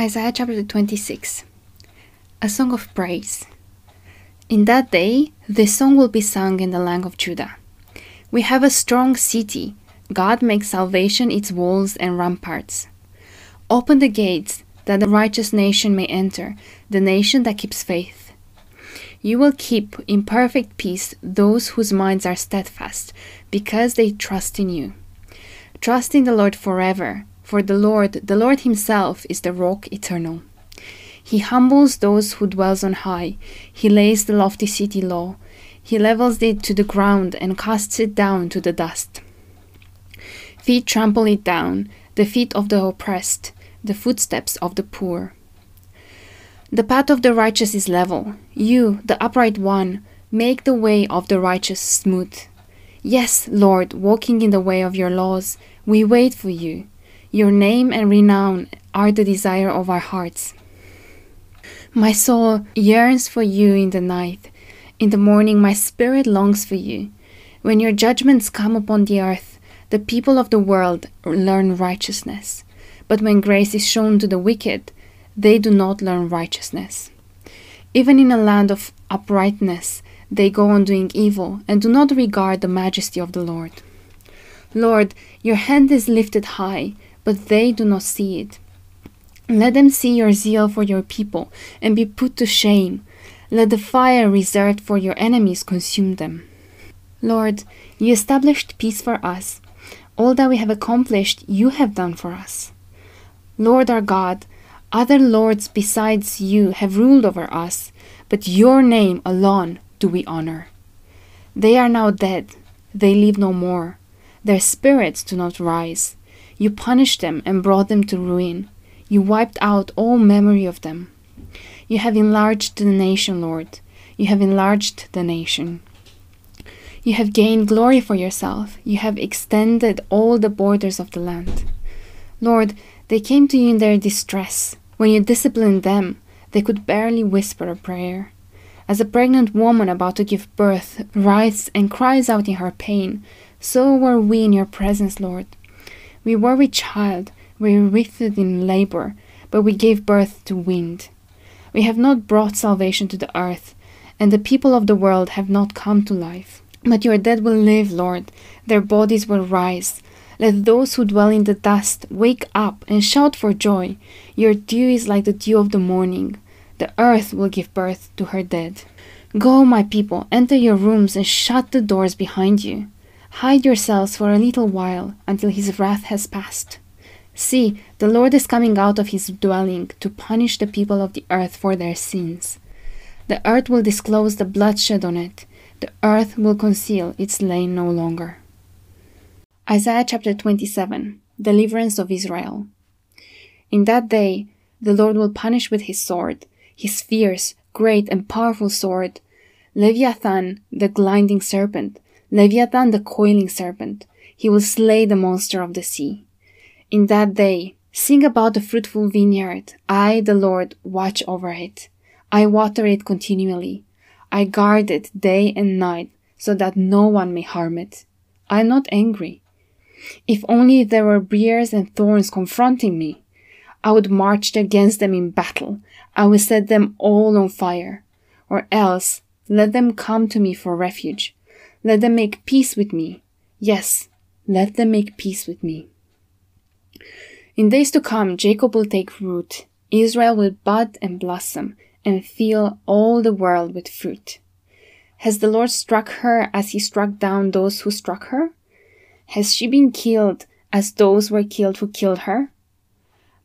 Isaiah chapter 26 A Song of Praise. In that day, this song will be sung in the land of Judah. We have a strong city. God makes salvation its walls and ramparts. Open the gates that the righteous nation may enter, the nation that keeps faith. You will keep in perfect peace those whose minds are steadfast, because they trust in you. Trust in the Lord forever, for the Lord, the Lord Himself, is the rock eternal. He humbles those who dwells on high. He lays the lofty city low. He levels it to the ground and casts it down to the dust. Feet trample it down, the feet of the oppressed, the footsteps of the poor. The path of the righteous is level. You, the upright one, make the way of the righteous smooth. Yes, Lord, walking in the way of your laws, we wait for you. Your name and renown are the desire of our hearts. My soul yearns for you in the night. In the morning, my spirit longs for you. When your judgments come upon the earth, the people of the world learn righteousness. But when grace is shown to the wicked, they do not learn righteousness. Even in a land of uprightness, they go on doing evil and do not regard the majesty of the Lord. Lord, your hand is lifted high, but they do not see it. Let them see your zeal for your people and be put to shame. Let the fire reserved for your enemies consume them. Lord, you established peace for us. All that we have accomplished, you have done for us. Lord our God, other lords besides you have ruled over us, but your name alone do we honor. They are now dead, they live no more. Their spirits do not rise. You punished them and brought them to ruin. You wiped out all memory of them. You have enlarged the nation, Lord. You have enlarged the nation. You have gained glory for yourself. You have extended all the borders of the land. Lord, they came to you in their distress. When you disciplined them, they could barely whisper a prayer. As a pregnant woman about to give birth writhes and cries out in her pain, so were we in your presence, Lord. We were with child, we writhed in labor, but we gave birth to wind. We have not brought salvation to the earth, and the people of the world have not come to life. But your dead will live, Lord, their bodies will rise. Let those who dwell in the dust wake up and shout for joy. Your dew is like the dew of the morning. The earth will give birth to her dead. Go, my people, enter your rooms and shut the doors behind you. Hide yourselves for a little while until his wrath has passed. See, the Lord is coming out of his dwelling to punish the people of the earth for their sins. The earth will disclose the bloodshed on it. The earth will conceal its slain no longer. Isaiah chapter 27 Deliverance of Israel. In that day, the Lord will punish with his sword, his fierce, great, and powerful sword, Leviathan, the gliding serpent, Leviathan, the coiling serpent. He will slay the monster of the sea. In that day, sing about the fruitful vineyard. I, the Lord, watch over it. I water it continually. I guard it day and night so that no one may harm it. I am not angry. If only there were briars and thorns confronting me, I would march against them in battle. I would set them all on fire. Or else, let them come to me for refuge. Let them make peace with me. Yes, let them make peace with me. In days to come, Jacob will take root, Israel will bud and blossom, and fill all the world with fruit. Has the Lord struck her as he struck down those who struck her? Has she been killed as those were killed who killed her?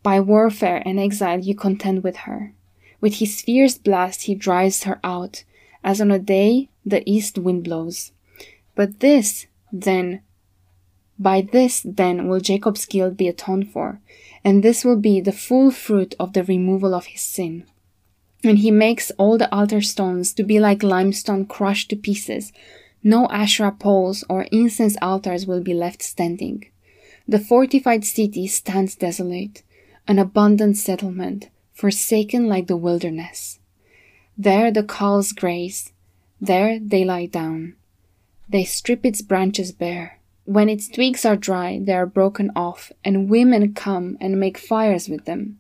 By warfare and exile you contend with her. With his fierce blast he drives her out, as on a day the east wind blows. But this, then, by this then will Jacob's guilt be atoned for, and this will be the full fruit of the removal of his sin. And he makes all the altar stones to be like limestone crushed to pieces. No Asherah poles or incense altars will be left standing. The fortified city stands desolate, an abundant settlement, forsaken like the wilderness. There the cows graze, there they lie down. They strip its branches bare when its twigs are dry, they are broken off, and women come and make fires with them.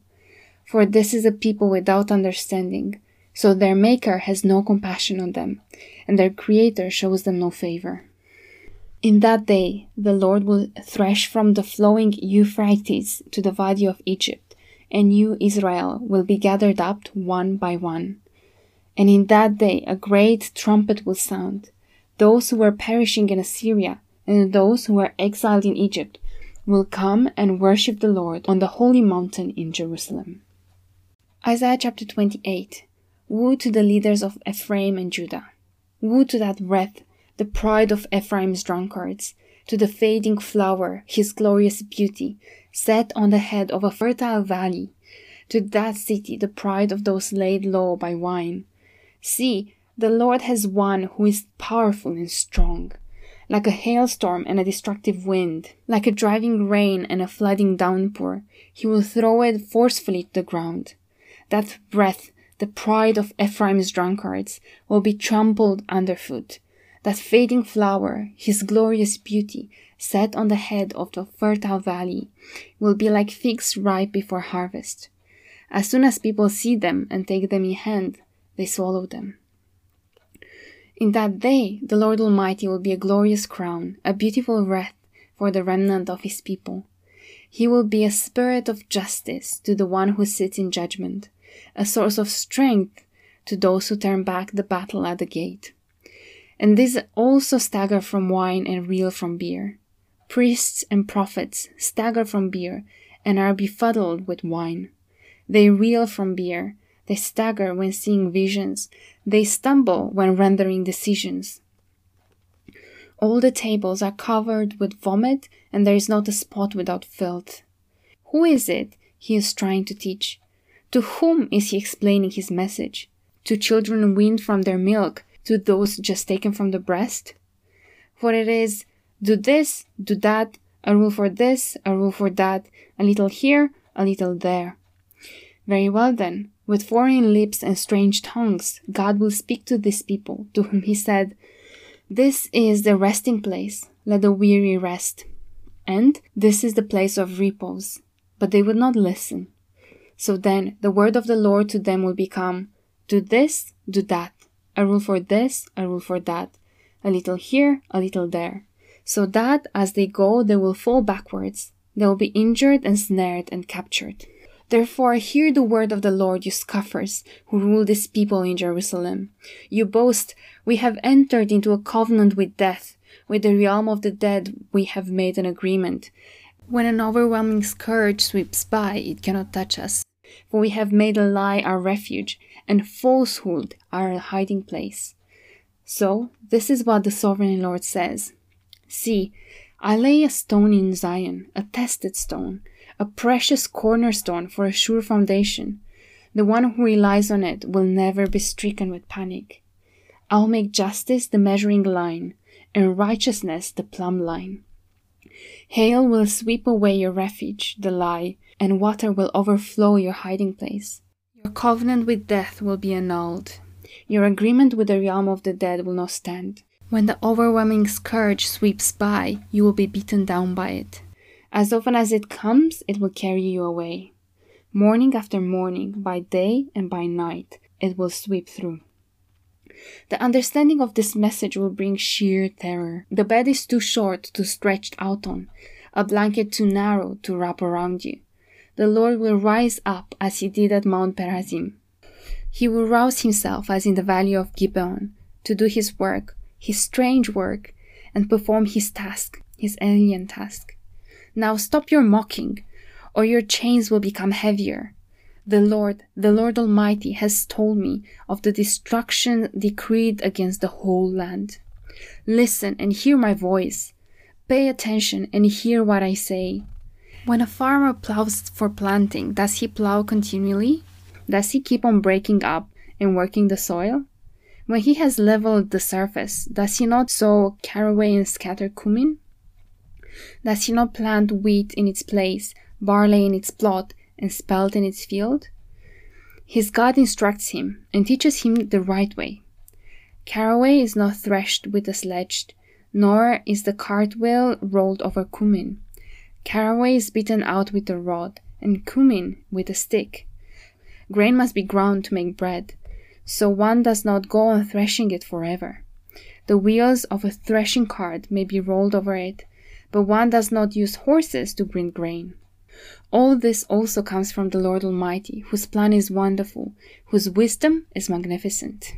For this is a people without understanding, so their Maker has no compassion on them, and their Creator shows them no favor. In that day, the Lord will thresh from the flowing Euphrates to the valley of Egypt, and you, Israel, will be gathered up one by one. And in that day, a great trumpet will sound. Those who were perishing in Assyria and those who were exiled in Egypt will come and worship the Lord on the holy mountain in Jerusalem. Isaiah chapter 28 Woe to the leaders of Ephraim and Judah! Woe to that wreath, the pride of Ephraim's drunkards, to the fading flower, his glorious beauty, set on the head of a fertile valley, to that city, the pride of those laid low by wine. See, the Lord has one who is powerful and strong like a hailstorm and a destructive wind, like a driving rain and a flooding downpour, he will throw it forcefully to the ground. That breath, the pride of Ephraim's drunkards, will be trampled underfoot. That fading flower, his glorious beauty, set on the head of the fertile valley, will be like figs ripe before harvest. As soon as people see them and take them in hand, they swallow them. In that day, the Lord Almighty will be a glorious crown, a beautiful wreath for the remnant of his people. He will be a spirit of justice to the one who sits in judgment, a source of strength to those who turn back the battle at the gate. And these also stagger from wine and reel from beer. Priests and prophets stagger from beer and are befuddled with wine. They reel from beer they stagger when seeing visions. They stumble when rendering decisions. All the tables are covered with vomit, and there is not a spot without filth. Who is it he is trying to teach? To whom is he explaining his message? To children weaned from their milk, to those just taken from the breast? For it is, do this, do that, a rule for this, a rule for that, a little here, a little there. Very well then, with foreign lips and strange tongues, God will speak to this people, to whom he said, This is the resting place, let the weary rest. And this is the place of repose. But they would not listen. So then the word of the Lord to them will become, Do this, do that, a rule for this, a rule for that, a little here, a little there. So that as they go, they will fall backwards. They will be injured and snared and captured. Therefore, hear the word of the Lord, you scoffers, who rule this people in Jerusalem. You boast, We have entered into a covenant with death. With the realm of the dead, we have made an agreement. When an overwhelming scourge sweeps by, it cannot touch us. For we have made a lie our refuge, and falsehood our hiding place. So, this is what the sovereign Lord says See, I lay a stone in Zion, a tested stone a precious cornerstone for a sure foundation. The one who relies on it will never be stricken with panic. I'll make justice the measuring line, and righteousness the plumb line. Hail will sweep away your refuge, the lie, and water will overflow your hiding place. Your covenant with death will be annulled. Your agreement with the realm of the dead will not stand. When the overwhelming scourge sweeps by, you will be beaten down by it. As often as it comes, it will carry you away. Morning after morning, by day and by night, it will sweep through. The understanding of this message will bring sheer terror. The bed is too short to stretch out on, a blanket too narrow to wrap around you. The Lord will rise up as he did at Mount Perazim. He will rouse himself as in the valley of Gibeon to do his work, his strange work, and perform his task, his alien task. Now stop your mocking, or your chains will become heavier. The Lord, the Lord Almighty, has told me of the destruction decreed against the whole land. Listen and hear my voice. Pay attention and hear what I say. When a farmer plows for planting, does he plow continually? Does he keep on breaking up and working the soil? When he has leveled the surface, does he not sow caraway and scatter cumin? Does he not plant wheat in its place, barley in its plot, and spelt in its field? His God instructs him and teaches him the right way. Caraway is not threshed with a sledge, nor is the cartwheel rolled over cumin. Caraway is beaten out with a rod, and cumin with a stick. Grain must be ground to make bread, so one does not go on threshing it forever. The wheels of a threshing cart may be rolled over it, but one does not use horses to bring grain. All this also comes from the Lord Almighty, whose plan is wonderful, whose wisdom is magnificent.